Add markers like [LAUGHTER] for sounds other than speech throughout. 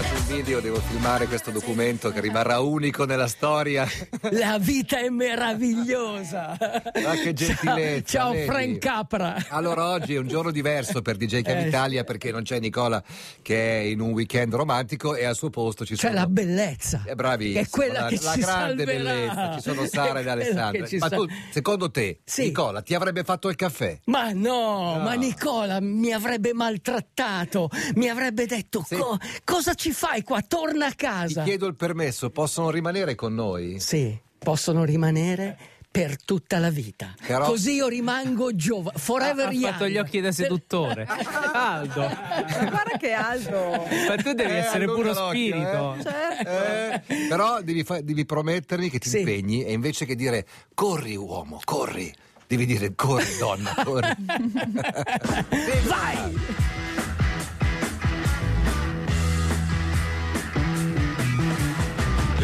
faccio un video, devo filmare questo documento che rimarrà unico nella storia. [LAUGHS] La vita è meravigliosa. Ma che gentilezza. Ciao vedi? Frank Capra. Allora oggi è un giorno diverso per DJ Cam Eh. Italia perché non c'è Nicola che è in un weekend romantico e al suo posto ci C'è sono... la bellezza. È bravissimo, Che è quella la, che la ci grande salverà. bellezza, ci sono [LAUGHS] Sara ed Alessandra. Ma tu, secondo te, Sì. Nicola, ti avrebbe fatto il caffè? Ma no, No. ma Nicola mi avrebbe maltrattato, mi avrebbe detto Sì. "Co- cosa ci fai qua? Torna a Ti casa. chiedo il permesso, possono rimanere con noi? Sì, possono rimanere per tutta la vita. Però- Così io rimango giovane, forever ha young. fatto gli occhi da seduttore. [LAUGHS] Aldo, Guarda che alto. ma tu devi Eh, essere puro spirito. eh. Certo. Eh, però devi, fa- devi promettermi che ti Sì. impegni e invece che dire corri uomo, corri, devi dire corri donna, corri. [LAUGHS] Vai!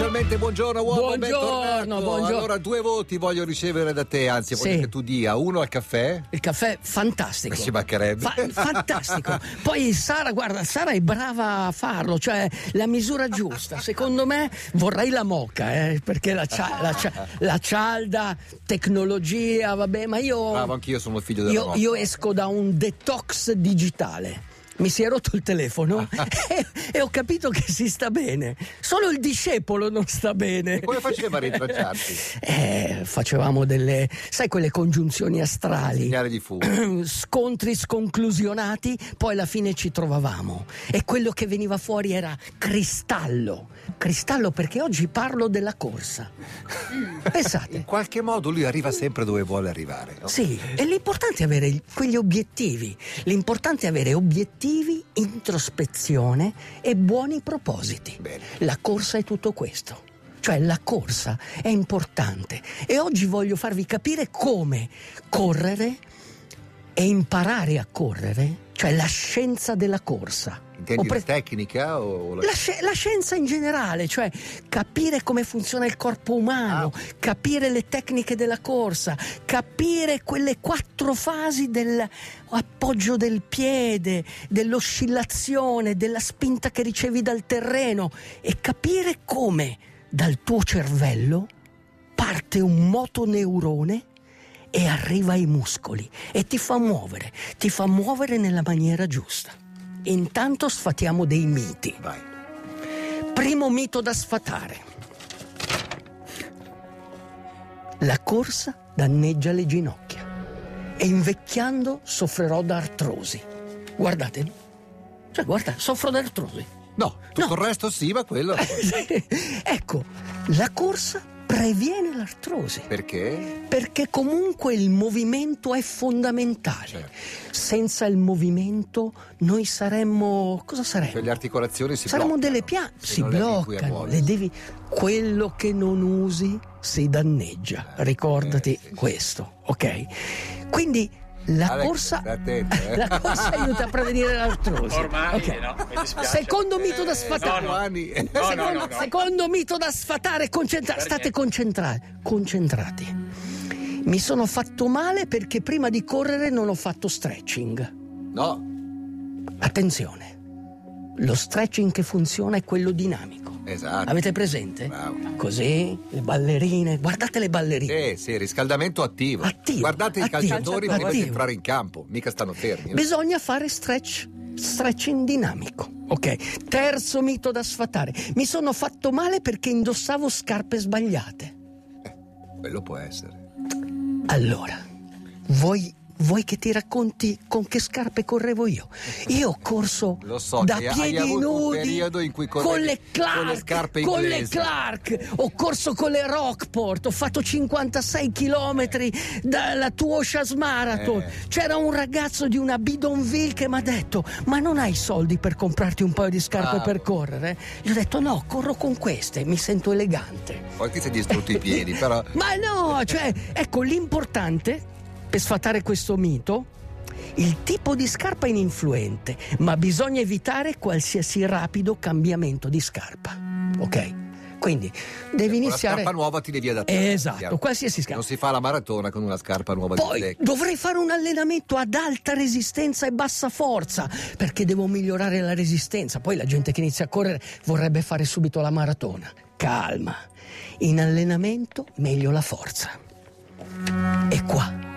Ufficialmente buongiorno uomo, Buongiorno, buongiorno. Allora due voti voglio ricevere da te, anzi voglio Sì. che tu dia uno al caffè. Il caffè fantastico. Ci mancherebbe. Fa- fantastico. [LAUGHS] Poi Sara, guarda, Sara è brava a farlo, cioè la misura giusta. Secondo me vorrei la moca, eh, perché la, cia- la cia- la cialda, tecnologia, vabbè, ma io, Bravo, anch'io sono figlio della io, notte. io esco da un detox digitale. Mi si è rotto il telefono [LAUGHS] [LAUGHS] e, e ho capito che si sta bene. Solo il discepolo non sta bene. E come faceva a rintracciarti? [LAUGHS] Eh, facevamo delle, sai, quelle congiunzioni astrali Segnale di fumo. [CLEARS THROAT] scontri sconclusionati, poi alla fine ci trovavamo. E quello che veniva fuori era cristallo. Cristallo perché oggi parlo della corsa. Pensate. In qualche modo lui arriva sempre dove vuole arrivare. no? Sì, e l'importante è avere quegli obiettivi. L'importante è avere obiettivi, introspezione e buoni propositi. Bene. La corsa è tutto questo. Cioè la corsa è importante e oggi voglio farvi capire come correre e imparare a correre, cioè la scienza della corsa. Intendi pre- la tecnica o la... la, sci- la scienza in generale, cioè capire come funziona il corpo umano, capire le tecniche della corsa, capire quelle quattro fasi dell'appoggio del piede, dell'oscillazione, della spinta che ricevi dal terreno e capire come dal tuo cervello parte un motoneurone e arriva ai muscoli e ti fa muovere, ti fa muovere nella maniera giusta. Intanto sfatiamo dei miti. Vai. Primo mito da sfatare. La corsa danneggia le ginocchia e invecchiando soffrirò da artrosi. Guardatemi. Cioè, guarda, soffro d'artrosi. No, tutto No. il resto sì, ma quello... [LAUGHS] ecco, la corsa previene l'artrosi. Perché? Perché comunque il movimento è fondamentale. Certo. Senza il movimento noi saremmo... cosa saremmo? Cioè le articolazioni si Saremo bloccano. delle piante, si bloccano, le devi... quello che non usi si danneggia, ricordati eh, sì. questo, ok? Quindi la Alex, corsa, attento, eh. la corsa aiuta a prevenire l'artrosi. Ormai, ok? no. Secondo mito da sfatare. No. No, no, secondo, no, no. secondo mito da sfatare, concentra- state concentrati, concentrati. Mi sono fatto male perché prima di correre non ho fatto stretching. No, Attenzione, lo stretching che funziona è quello dinamico. Esatto. Avete presente? Bravo. Così, le ballerine, guardate le ballerine. Sì, sì, riscaldamento attivo. Attivo, Guardate i attivo, calciatori prima di attivo. entrare in campo, mica stanno fermi. no? Bisogna fare stretch, stretching dinamico. Ok, terzo mito da sfatare. Mi sono fatto male perché indossavo scarpe sbagliate. Quello può essere. Allora, vuoi, vuoi che ti racconti con che scarpe correvo io? Io ho corso so da piedi nudi con le con Clark, scarpe con le. Clark, ho corso con le Rockport, ho fatto 56 km dalla Tuoshas Marathon. Eh. C'era un ragazzo di una Bidonville che mi ha detto: Ma non hai soldi per comprarti un paio di scarpe Bravo. per correre? Gli ho detto: No, corro con queste, mi sento elegante. Poi ti sei distrutto i piedi, però. [LAUGHS] Ma no, cioè, ecco, l'importante per sfatare questo mito Il tipo di scarpa è ininfluente, ma bisogna evitare qualsiasi rapido cambiamento di scarpa. Ok? Quindi devi Con iniziare. La scarpa nuova ti devi adattare. Esatto, chiaro. qualsiasi scarpa. Non si fa la maratona con una scarpa nuova di Poi dovrei fare un allenamento ad alta resistenza e bassa forza perché devo migliorare la resistenza. Poi la gente che inizia a correre vorrebbe fare subito la maratona. Calma. In allenamento meglio la forza. E qua,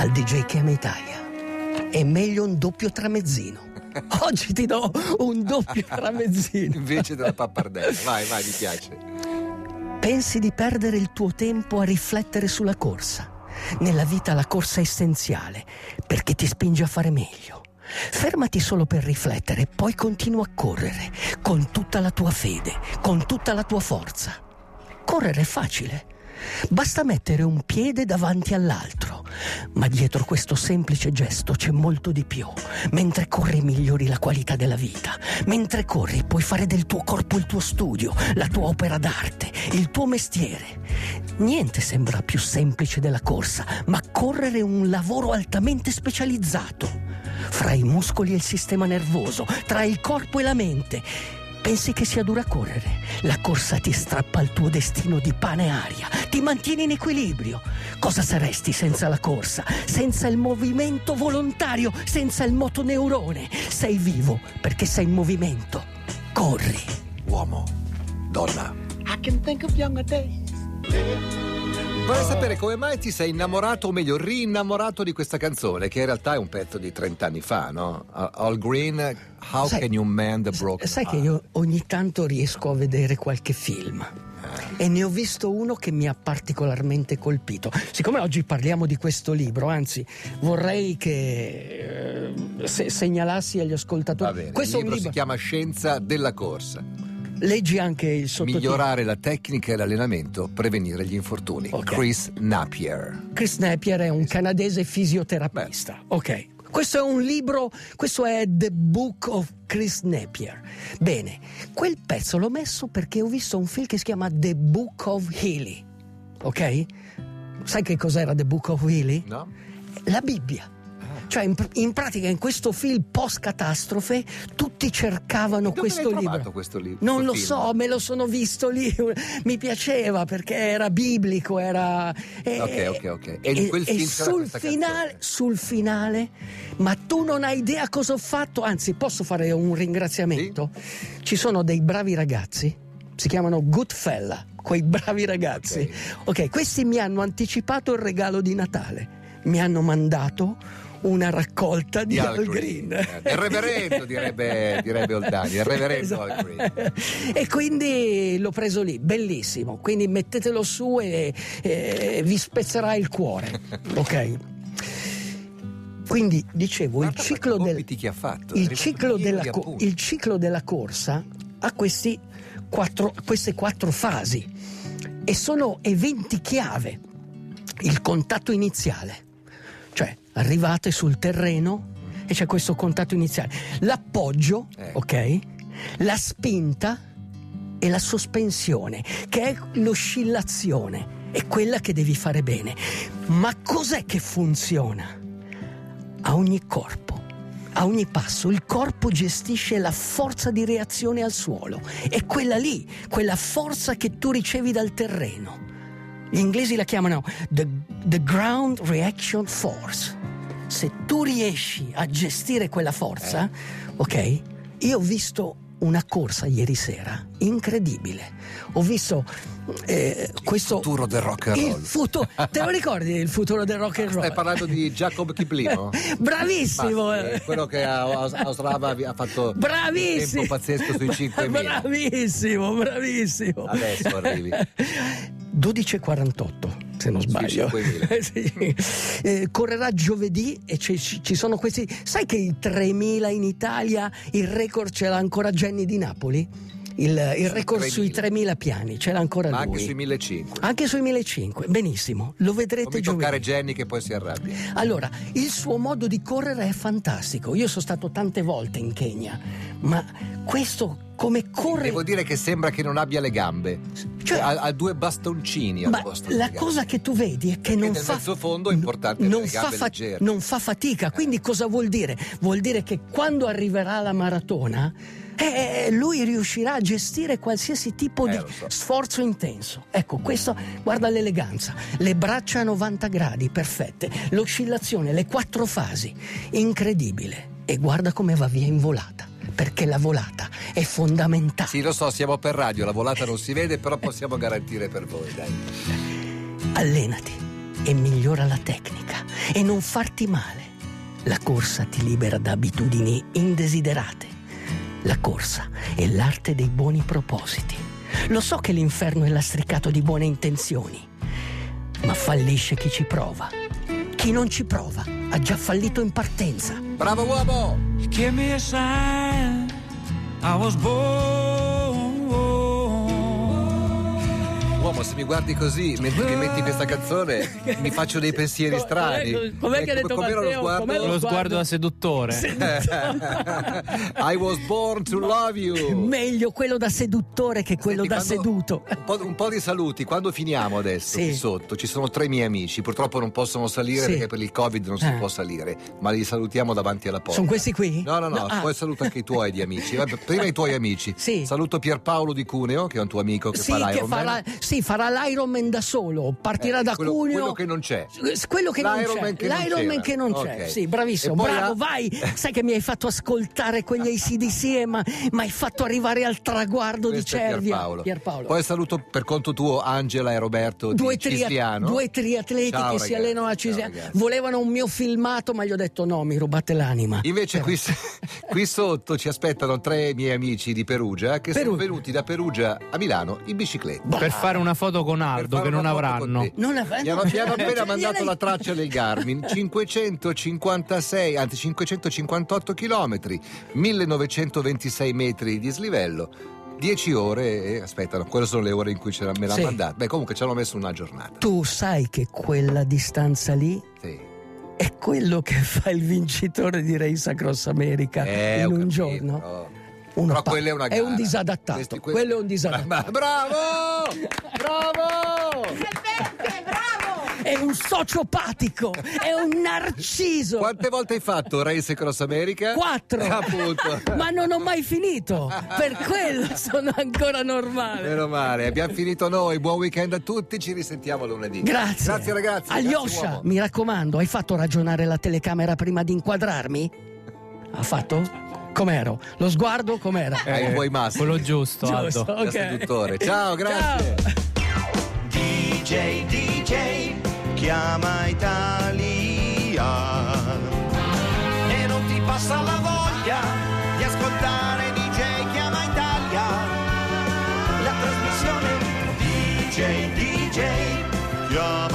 al DJ Cam Italia, è meglio un doppio tramezzino. [LAUGHS] Oggi ti do un doppio tramezzino. Invece della pappardella. Vai, vai, mi piace. Pensi di perdere il tuo tempo a riflettere sulla corsa. Nella vita la corsa è essenziale perché ti spinge a fare meglio. Fermati solo per riflettere, poi continua a correre con tutta la tua fede, con tutta la tua forza. Correre è facile. Basta mettere un piede davanti all'altro, ma dietro questo semplice gesto c'è molto di più. Mentre corri migliori la qualità della vita. Mentre corri puoi fare del tuo corpo il tuo studio, la tua opera d'arte, il tuo mestiere. Niente sembra più semplice della corsa, ma correre è un lavoro altamente specializzato. Fra i muscoli e il sistema nervoso, tra il corpo e la mente. Pensi che sia dura correre? La corsa ti strappa al tuo destino di pane e aria, ti mantiene in equilibrio. Cosa saresti senza la corsa? Senza il movimento volontario, senza il motoneurone? Sei vivo perché sei in movimento. Corri. Uomo, donna. I can think of younger days. Vorrei sapere come mai ti sei innamorato, o meglio, rinnamorato di questa canzone, che in realtà è un pezzo di 30 anni fa, no? All Green, How Sai- Can You Mend a Broken Sai che Heart? io ogni tanto riesco a vedere qualche film. E ne ho visto uno che mi ha particolarmente colpito. Siccome oggi parliamo di questo libro, anzi, vorrei che eh, se- segnalassi agli ascoltatori. bene, questo libro libro. si chiama Scienza della corsa. Leggi anche il sottotitolo. Migliorare la tecnica e l'allenamento, prevenire gli infortuni. Ok. Chris Napier. Chris Napier è un canadese fisioterapista. Ok. Questo è un libro, questo è The Book of Chris Napier. Bene, quel pezzo l'ho messo perché ho visto un film che si chiama The Book of Healy. Ok? Sai che cos'era The Book of Healy? No? La Bibbia. Cioè, in, in pratica, in questo film post-catastrofe, tutti cercavano Dove questo libro. questo li- Non lo film? so, me lo sono visto lì. [LAUGHS] Mi piaceva perché era biblico, era. e- Ok, ok, ok. E in quel film c'era sul finale, sul finale, ma tu non hai idea cosa ho fatto. Anzi, posso fare un ringraziamento? Ci sono dei bravi ragazzi, si chiamano Goodfella, quei bravi ragazzi. ok, questi mi hanno anticipato il regalo di Natale. Mi hanno mandato una raccolta di, Di Al Al Green. Green. Eh, il reverendo, direbbe- direbbe Oldani, il reverendo Al Green. [LAUGHS] E quindi l'ho preso lì, bellissimo. Quindi mettetelo su e, e vi spezzerà il cuore. [LAUGHS] Ok. Quindi dicevo, il ciclo, del, fatto. il ciclo della il ciclo della corsa ha questi quattro, queste quattro fasi e sono eventi chiave. Il contatto iniziale, arrivate sul terreno e c'è questo contatto iniziale. L'appoggio, Eh. ok? La spinta e la sospensione, che è l'oscillazione, è quella che devi fare bene. Ma cos'è che funziona? A ogni corpo, a ogni passo, il corpo gestisce la forza di reazione al suolo. È quella lì, quella forza che tu ricevi dal terreno. Gli inglesi la chiamano the, the ground reaction force. Se tu riesci a gestire quella forza, ok? Io ho visto una corsa ieri sera incredibile. Ho visto eh, questo. Il futuro del rock and roll. futuro- te lo ricordi il futuro del rock and roll? Stai parlando di Jacob Kiplino? [LAUGHS] Bravissimo! Eh, quello che a, a, a Ostrava vi- ha fatto Bravissimo! un tempo pazzesco sui 5.000. Bravissimo, bravissimo. Adesso arrivi. [LAUGHS] 12.48 se non sbaglio. 5.000. [LAUGHS] Sì. Eh, correrà giovedì e ci, ci sono questi. Sai che i 3.000 in Italia il record ce l'ha ancora Jenny di Napoli? Il, il record 3.000. sui 3.000 piani ce l'ha ancora Ma lui. anche sui 1.500. Anche sui 1.500, benissimo, lo Non vedrete mi giovedì. toccare Jenny che poi si arrabbia. Allora, il suo modo di correre è fantastico. Io sono stato tante volte in Kenya, ma questo come corre... Devo dire che sembra che non abbia le gambe. Cioè- ha, ha due bastoncini al posto la cosa che tu vedi è che non nel fa mezzofondo è importante non fa, leggere. non fa fatica. Quindi cosa vuol dire? Vuol dire che quando arriverà la maratona eh, lui riuscirà a gestire qualsiasi tipo Eh, di so. sforzo intenso. Ecco, questo guarda l'eleganza, le braccia a 90 gradi, perfette, l'oscillazione, le quattro fasi, incredibile. E guarda come va via in volata, perché la volata è fondamentale. Sì, lo so, siamo per radio, la volata non si vede, però possiamo garantire per voi, dai. Allenati e migliora la tecnica e non farti male. La corsa ti libera da abitudini indesiderate. La corsa è l'arte dei buoni propositi. Lo so che l'inferno è lastricato di buone intenzioni, ma fallisce chi ci prova. Chi non ci prova ha già fallito in partenza. Bravo uomo! Give me a sign. I was born. Uomo, se mi guardi così mentre che metti questa canzone, mi faccio dei pensieri Com'è- strani. com'è che ha detto com'era Matteo? lo sguardo? Com'è Lo sguardo da seduttore. I was born to love you. Meglio quello da seduttore che quello Senti, da quando- seduto. Un po', un po' di saluti. Quando finiamo adesso Sì. qui sotto, ci sono tre miei amici. Purtroppo non possono salire Sì. perché per il Covid non si Ah. può salire, ma li salutiamo davanti alla porta. Sono questi qui? No, no, no, ah. poi saluto anche i tuoi di amici. Prima i tuoi amici. Sì. Saluto Pierpaolo di Cuneo, che è un tuo amico che Sì, fa che farà, sì, farà l'Ironman da solo, partirà Eh, da quello, Cuneo. quello che non c'è. Quello che non L'Ironman c'è, che non l'Ironman c'era. che non c'è. Ok. Sì, bravissimo, poi bravo, ha- vai. [LAUGHS] Sai che mi hai fatto ascoltare quegli ACDC e ma mi hai fatto arrivare al traguardo Questo di Cervia. Pierpaolo. Pierpaolo. Poi saluto per conto tuo Angela e Roberto Due, di tria- Cisiano. due triatleti Ciao, che si ragazzi. allenano a Ciao, Cisiano. ragazzi. Volevano un mio filmato, ma gli ho detto no, mi rubate l'anima. Invece qui, [LAUGHS] qui sotto ci aspettano tre miei amici di Perugia che sono Perugia. venuti da Perugia a Milano in bicicletta. Per fare una foto con Aldo che non una avranno. Non av- Mi hanno, mi hanno appena Cioè, mandato la traccia del Garmin [LAUGHS] 556 anzi 558 km 1926 metri di slivello 10 ore e aspettano quelle sono le ore in cui ce l'ha- me l'ha Sì. mandato beh comunque ci hanno messo una giornata Tu sai che quella distanza lì sì. è quello che fa il vincitore di Race Across America Eh, in un capito, giorno. Però- Una però pa- quella è una è un gara. disadattato, Questi- que- quello è un disadattato. Ma- bravo bravo È un sociopatico, è un narciso. quante volte hai fatto Race Cross America? Quattro. appunto Ma non ho mai finito, per quello sono ancora normale. Meno male, abbiamo finito noi. Buon weekend a tutti, ci risentiamo lunedì. Grazie. Grazie ragazzi. Alyosha, mi raccomando, hai fatto ragionare la telecamera prima di inquadrarmi? Ha fatto? Com'ero? Lo sguardo com'era? Hai un buoi massi. Quello giusto, Giusto, Aldo. Da ok. seduttore. Ciao, grazie. Ciao. DJ, DJ, chiama Italia. E non ti passa la voglia di ascoltare DJ Chiama Italia. La trasmissione DJ, DJ, chiama Italia.